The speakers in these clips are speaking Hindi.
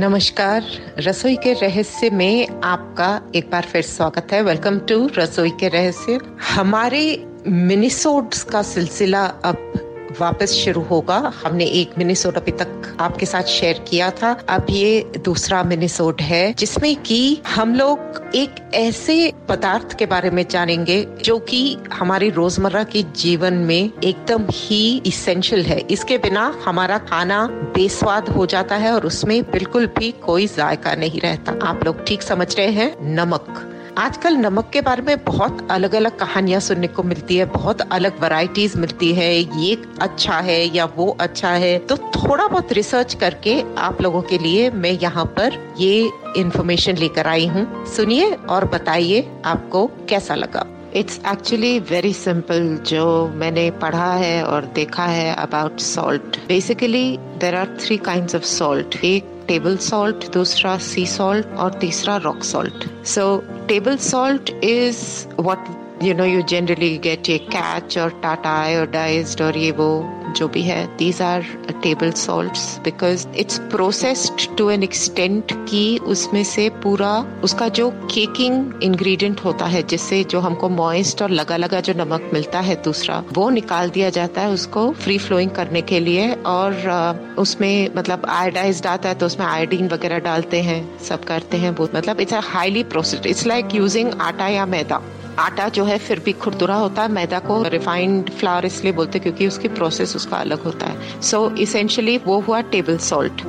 नमस्कार। रसोई के रहस्य में आपका एक बार फिर स्वागत है। वेलकम टू रसोई के रहस्य। हमारे मिनिसोड्स का सिलसिला अब वापस शुरू होगा। हमने एक मिनिसोड अभी तक आपके साथ शेयर किया था। अब ये दूसरा मिनिसोड है, जिसमें कि हम लोग एक ऐसे पदार्थ के बारे में जानेंगे, जो कि हमारी रोज़मर्रा के जीवन में एकदम ही इसेंशियल है। इसके बिना हमारा खाना बेस्वाद हो जाता है और उसमें बिल्कुल भी कोई जायका नहीं रहता। आप लोग ठीक समझ रहे हैं? नमक। आजकल नमक के बारे में बहुत अलग अलग कहानियाँ सुनने को मिलती है, बहुत अलग वैरायटीज मिलती है, ये अच्छा है या वो अच्छा है। तो थोड़ा बहुत रिसर्च करके आप लोगों के लिए मैं यहाँ पर ये इन्फॉर्मेशन लेकर आई हूँ। सुनिए और बताइए आपको कैसा लगा। इट्स एक्चुअली वेरी सिंपल जो मैंने पढ़ा है और देखा है about salt basically there are three kind of salt एक टेबल सॉल्ट दूसरा सी सॉल्ट और तीसरा rock salt so table salt is what you नो यू generally गेट ये catch और टाटा iodized और ये वो जो भी है. These are table salts because it's processed to an extent कि उसमें से पूरा उसका जो केकिंग इंग्रेडिएंट होता है जिससे जो हमको मॉइस्ट और लगा लगा जो नमक मिलता है दूसरा वो निकाल दिया जाता है उसको फ्री फ्लोइंग करने के लिए और uh, उसमें मतलब आयोडाइज आता है तो उसमें आयोडीन वगैरह डालते हैं सब करते हैं वो. मतलब it's a highly processed it's like using आटा या मैदा. आटा जो है फिर भी खुरदुरा होता है मैदा को रिफाइंड फ्लावर इसलिए बोलते हैं क्योंकि उसकी प्रोसेस उसका अलग होता है। सो so, इसेंशियली वो हुआ टेबल सॉल्ट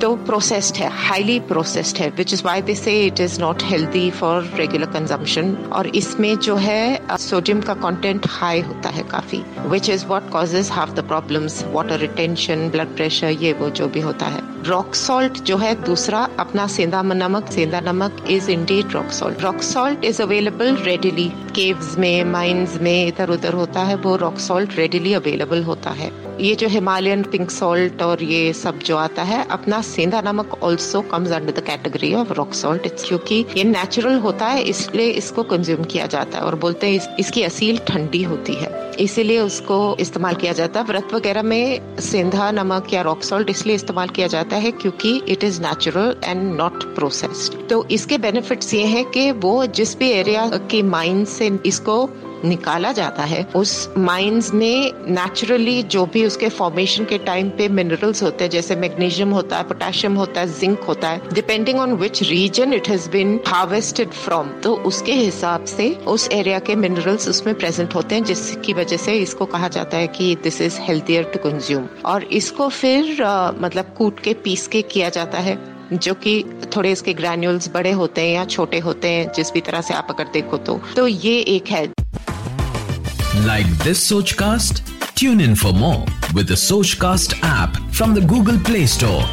तो प्रोसेस्ड है हाईली प्रोसेस्ड है which is why they say it is not healthy for regular consumption और इसमें जो है सोडियम का कंटेंट हाई होता है काफ़ी which is what causes half the problems water retention blood pressure ये वो जो भी होता है। रॉक सॉल्ट जो है दूसरा अपना सेंधा नमक सेंधा नमक is indeed rock salt rock salt is available readily caves में माइंस में इधर उधर होता है, वो रॉक सॉल्ट रेडिली अवेलेबल होता है। ये जो हिमालयन पिंक सॉल्ट और ये सब जो आता है अपना सेंधा नमक also comes under the category of rock salt क्योंकि ये नेचुरल होता है इसलिए इसको कंज्यूम किया जाता है और बोलते हैं इस, इसकी असील ठंडी होती है। इसीलिए उसको इस्तेमाल किया जाता है। व्रत वगैरह में सेंधा नमक या रॉक सॉल्ट इसलिए इस्तेमाल किया जाता है क्योंकि it is natural and not processed तो इसके बेनिफिट्स ये हैं कि वो जिस भी एरिया की माइन से इसको निकाला जाता है उस माइंस में नेचुरली जो भी उसके फॉर्मेशन के टाइम पे मिनरल्स होते हैं जैसे मैग्नीशियम होता है पोटेशियम होता है जिंक होता है depending on which region it has been harvested from तो उसके हिसाब से उस एरिया के मिनरल्स उसमें प्रेजेंट होते हैं जिसकी वजह से इसको कहा जाता है कि this is healthier to consume और इसको फिर आ, मतलब कूट के पीस के किया जाता है जो कि थोड़े इसके ग्रैन्यूल्स बड़े होते हैं या छोटे होते हैं जिस भी तरह से आप अगर देखो तो। तो ये एक है। Like this Sochcast? Tune in for more with the Sochcast app from the Google Play Store.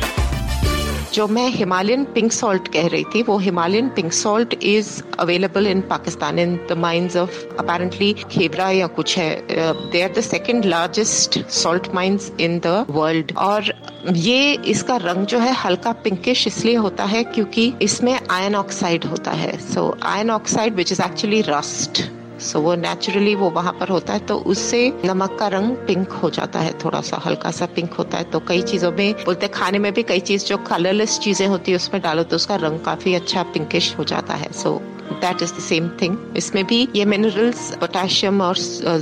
जो मैं हिमालयन पिंक सॉल्ट कह रही थी, वो Himalayan pink salt is available in Pakistan in the mines of apparently Khewra या कुछ है they are the second largest salt mines in the world और ये, इसका रंग जो है, हल्का पिंकिश इसलिए होता है क्योंकि इसमें आयन ऑक्साइड होता है so iron oxide which is actually rust so वो नेचुरली वो वहाँ पर होता है तो उससे नमक का रंग पिंक हो जाता है थोड़ा सा हल्का सा पिंक होता है। तो कई चीज़ों में, बोलते खाने में भी कई चीज़, जो कलरलेस चीज़ें होती है, उसमें डालो तो उसका रंग काफ़ी अच्छा पिंकिश हो जाता है। So that is the same thing इसमें भी ये मिनरल्स पोटेशियम और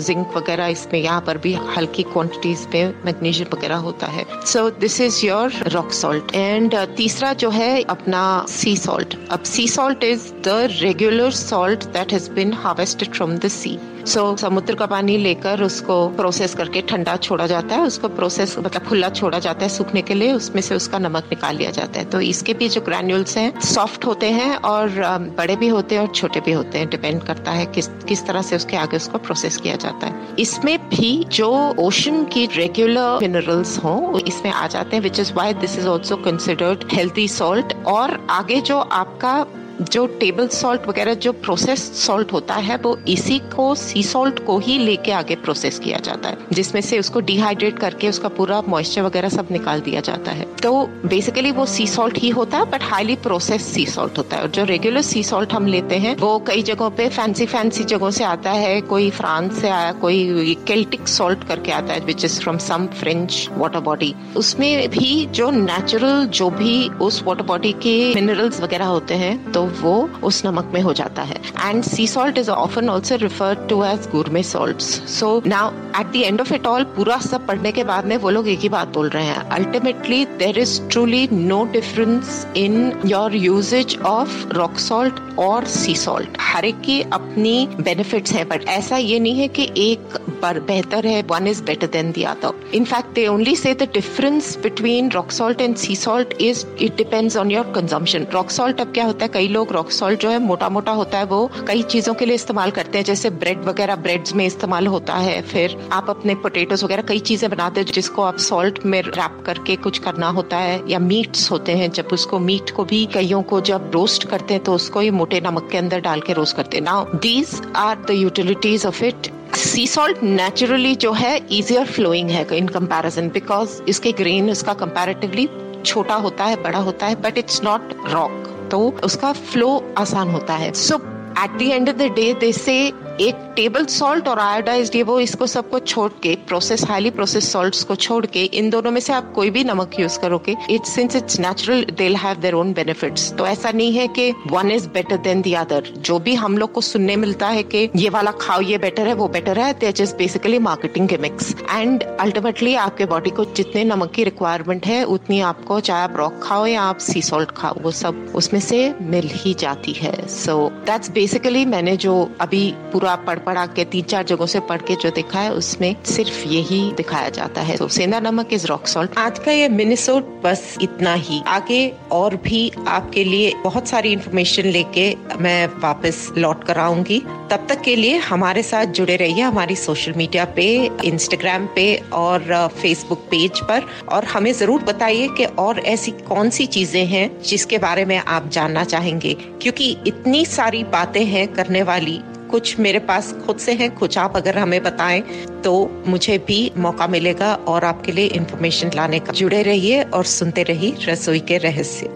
जिंक वगैरह इसमें यहाँ पर भी हल्की क्वांटिटीज में मैग्नीशियम वगैरह होता है। So this is your rock salt and तीसरा जो है अपना सी सॉल्ट अब sea salt is the regular salt that has been harvested from the sea so so, समुद्र का पानी लेकर उसको प्रोसेस करके ठंडा छोड़ा जाता है। उसको प्रोसेस मतलब खुला छोड़ा जाता है सूखने के लिए। उसमें से उसका नमक निकाल लिया जाता है। तो इसके भी जो ग्रैन्यूल्स हैं सॉफ्ट होते हैं और बड़े भी होते हैं और छोटे भी होते हैं डिपेंड करता है किस किस तरह से उसके आगे उसको प्रोसेस किया जाता है। इसमें भी जो ओशन की रेगुलर मिनरल्स हो इसमें आ जाते हैं which is why this is also considered healthy salt और आगे जो आपका जो टेबल सॉल्ट वगैरह, जो प्रोसेस सॉल्ट होता है, वो इसी को सी सॉल्ट को ही लेके आगे प्रोसेस किया जाता है, जिसमें से उसको डिहाइड्रेट करके उसका पूरा मॉइस्चर वगैरह सब निकाल दिया जाता है। तो बेसिकली वो सी सॉल्ट ही होता है but highly process sea salt होता है। और जो रेगुलर सी सॉल्ट हम लेते हैं, वो कई जगहों पे फैंसी फैंसी जगहों से आता है। कोई फ्रांस से आया, कोई केल्टिक सॉल्ट करके आता है which is from some French water body उसमें भी जो नेचुरल जो भी उस वाटर बॉडी के मिनरल्स वगैरह होते हैं तो वो उस नमक में हो जाता है. And sea salt is often also referred to as gourmet salt so now at the end of it all पूरा सब पढ़ने के बाद में वो लोग एक ही बात बोल रहे हैं. Ultimately there is truly no difference in your usages of rock salt और सी सॉल्ट हर एक की अपनी बेनिफिट्स हैं बट ऐसा ये नहीं है कि एक पर बेहतर है one is better than the other fact they only say the difference between rock salt and sea salt is it depends on your consumption rock salt अब क्या होता है? कई लोग रॉक सॉल्ट जो है मोटा मोटा होता है, वो कई चीज़ों के लिए इस्तेमाल करते हैं, जैसे ब्रेड वगैरह ब्रेड्स में इस्तेमाल होता है, फिर आप अपने पोटेटोज वगैरह कई चीज़ें बनाते हैं, जिसको आप सॉल्ट में रैप करके कुछ करना होता है, या मीट्स होते हैं, जब उसको मीट को भी कईयों को जब रोस्ट करते हैं तो उसको ही मोटे नमक के अंदर डाल के रोस्ट करते हैं। Now these are the utilities of it sea salt naturally जो है इजियर फ्लोइंग है इन कंपैरिजन बिकॉज़ इसके ग्रेन इसका कंपैरेटिवली छोटा होता है, बड़ा होता है बट इट्स नॉट रॉक तो उसका फ्लो आसान होता है. So at the end of the day they say एक टेबल सॉल्ट और आयोडाइज ये वो इसको सबको छोड़ के प्रोसेस हाईली प्रोसेस सॉल्ट्स को छोड़ के, इन दोनों में से आप कोई भी नमक यूज़ करोगे it since it's natural they have their own benefits तो ऐसा नहीं है कि one is better than the other जो भी हम लोग को सुनने मिलता है कि ये वाला खाओ, ये बेटर है, वो बेटर है they just basically marketing gimmicks and ultimately आपके बॉडी को जितने नमक की रिक्वायरमेंट है, उतनी आपको चाहे आप रॉक खाओ या आप सी सॉल्ट खाओ, वो सब उसमें से मिल ही जाती है. सो दैट्स बेसिकली मैंने जो अभी पूरा पढ़ पढ़ा के, तीन चार जगहों से पढ़ के जो देखा है, उसमें सिर्फ़ यही दिखाया जाता है। तो सेंधा नमक इज़ रॉक सॉल्ट आज का ये मिनिसोट बस इतना ही। आगे और भी आपके लिए बहुत सारी इंफॉर्मेशन लेके मैं वापस लौट कर आऊँगी। तब तक के लिए हमारे साथ जुड़े रहिए हमारी सोशल मीडिया पे इंस्टाग्राम पे और फेसबुक पेज पर। और हमें ज़रूर बताइए कि और ऐसी कौन सी चीज़ें हैं जिसके बारे में आप जानना चाहेंगे। क्योंकि इतनी सारी बातें हैं करने वाली कुछ मेरे पास खुद से हैं, कुछ आप अगर हमें बताएँ तो मुझे भी मौका मिलेगा और आपके लिए इन्फॉर्मेशन लाने का। जुड़े रहिए और सुनते रहिए रसोई के रहस्य।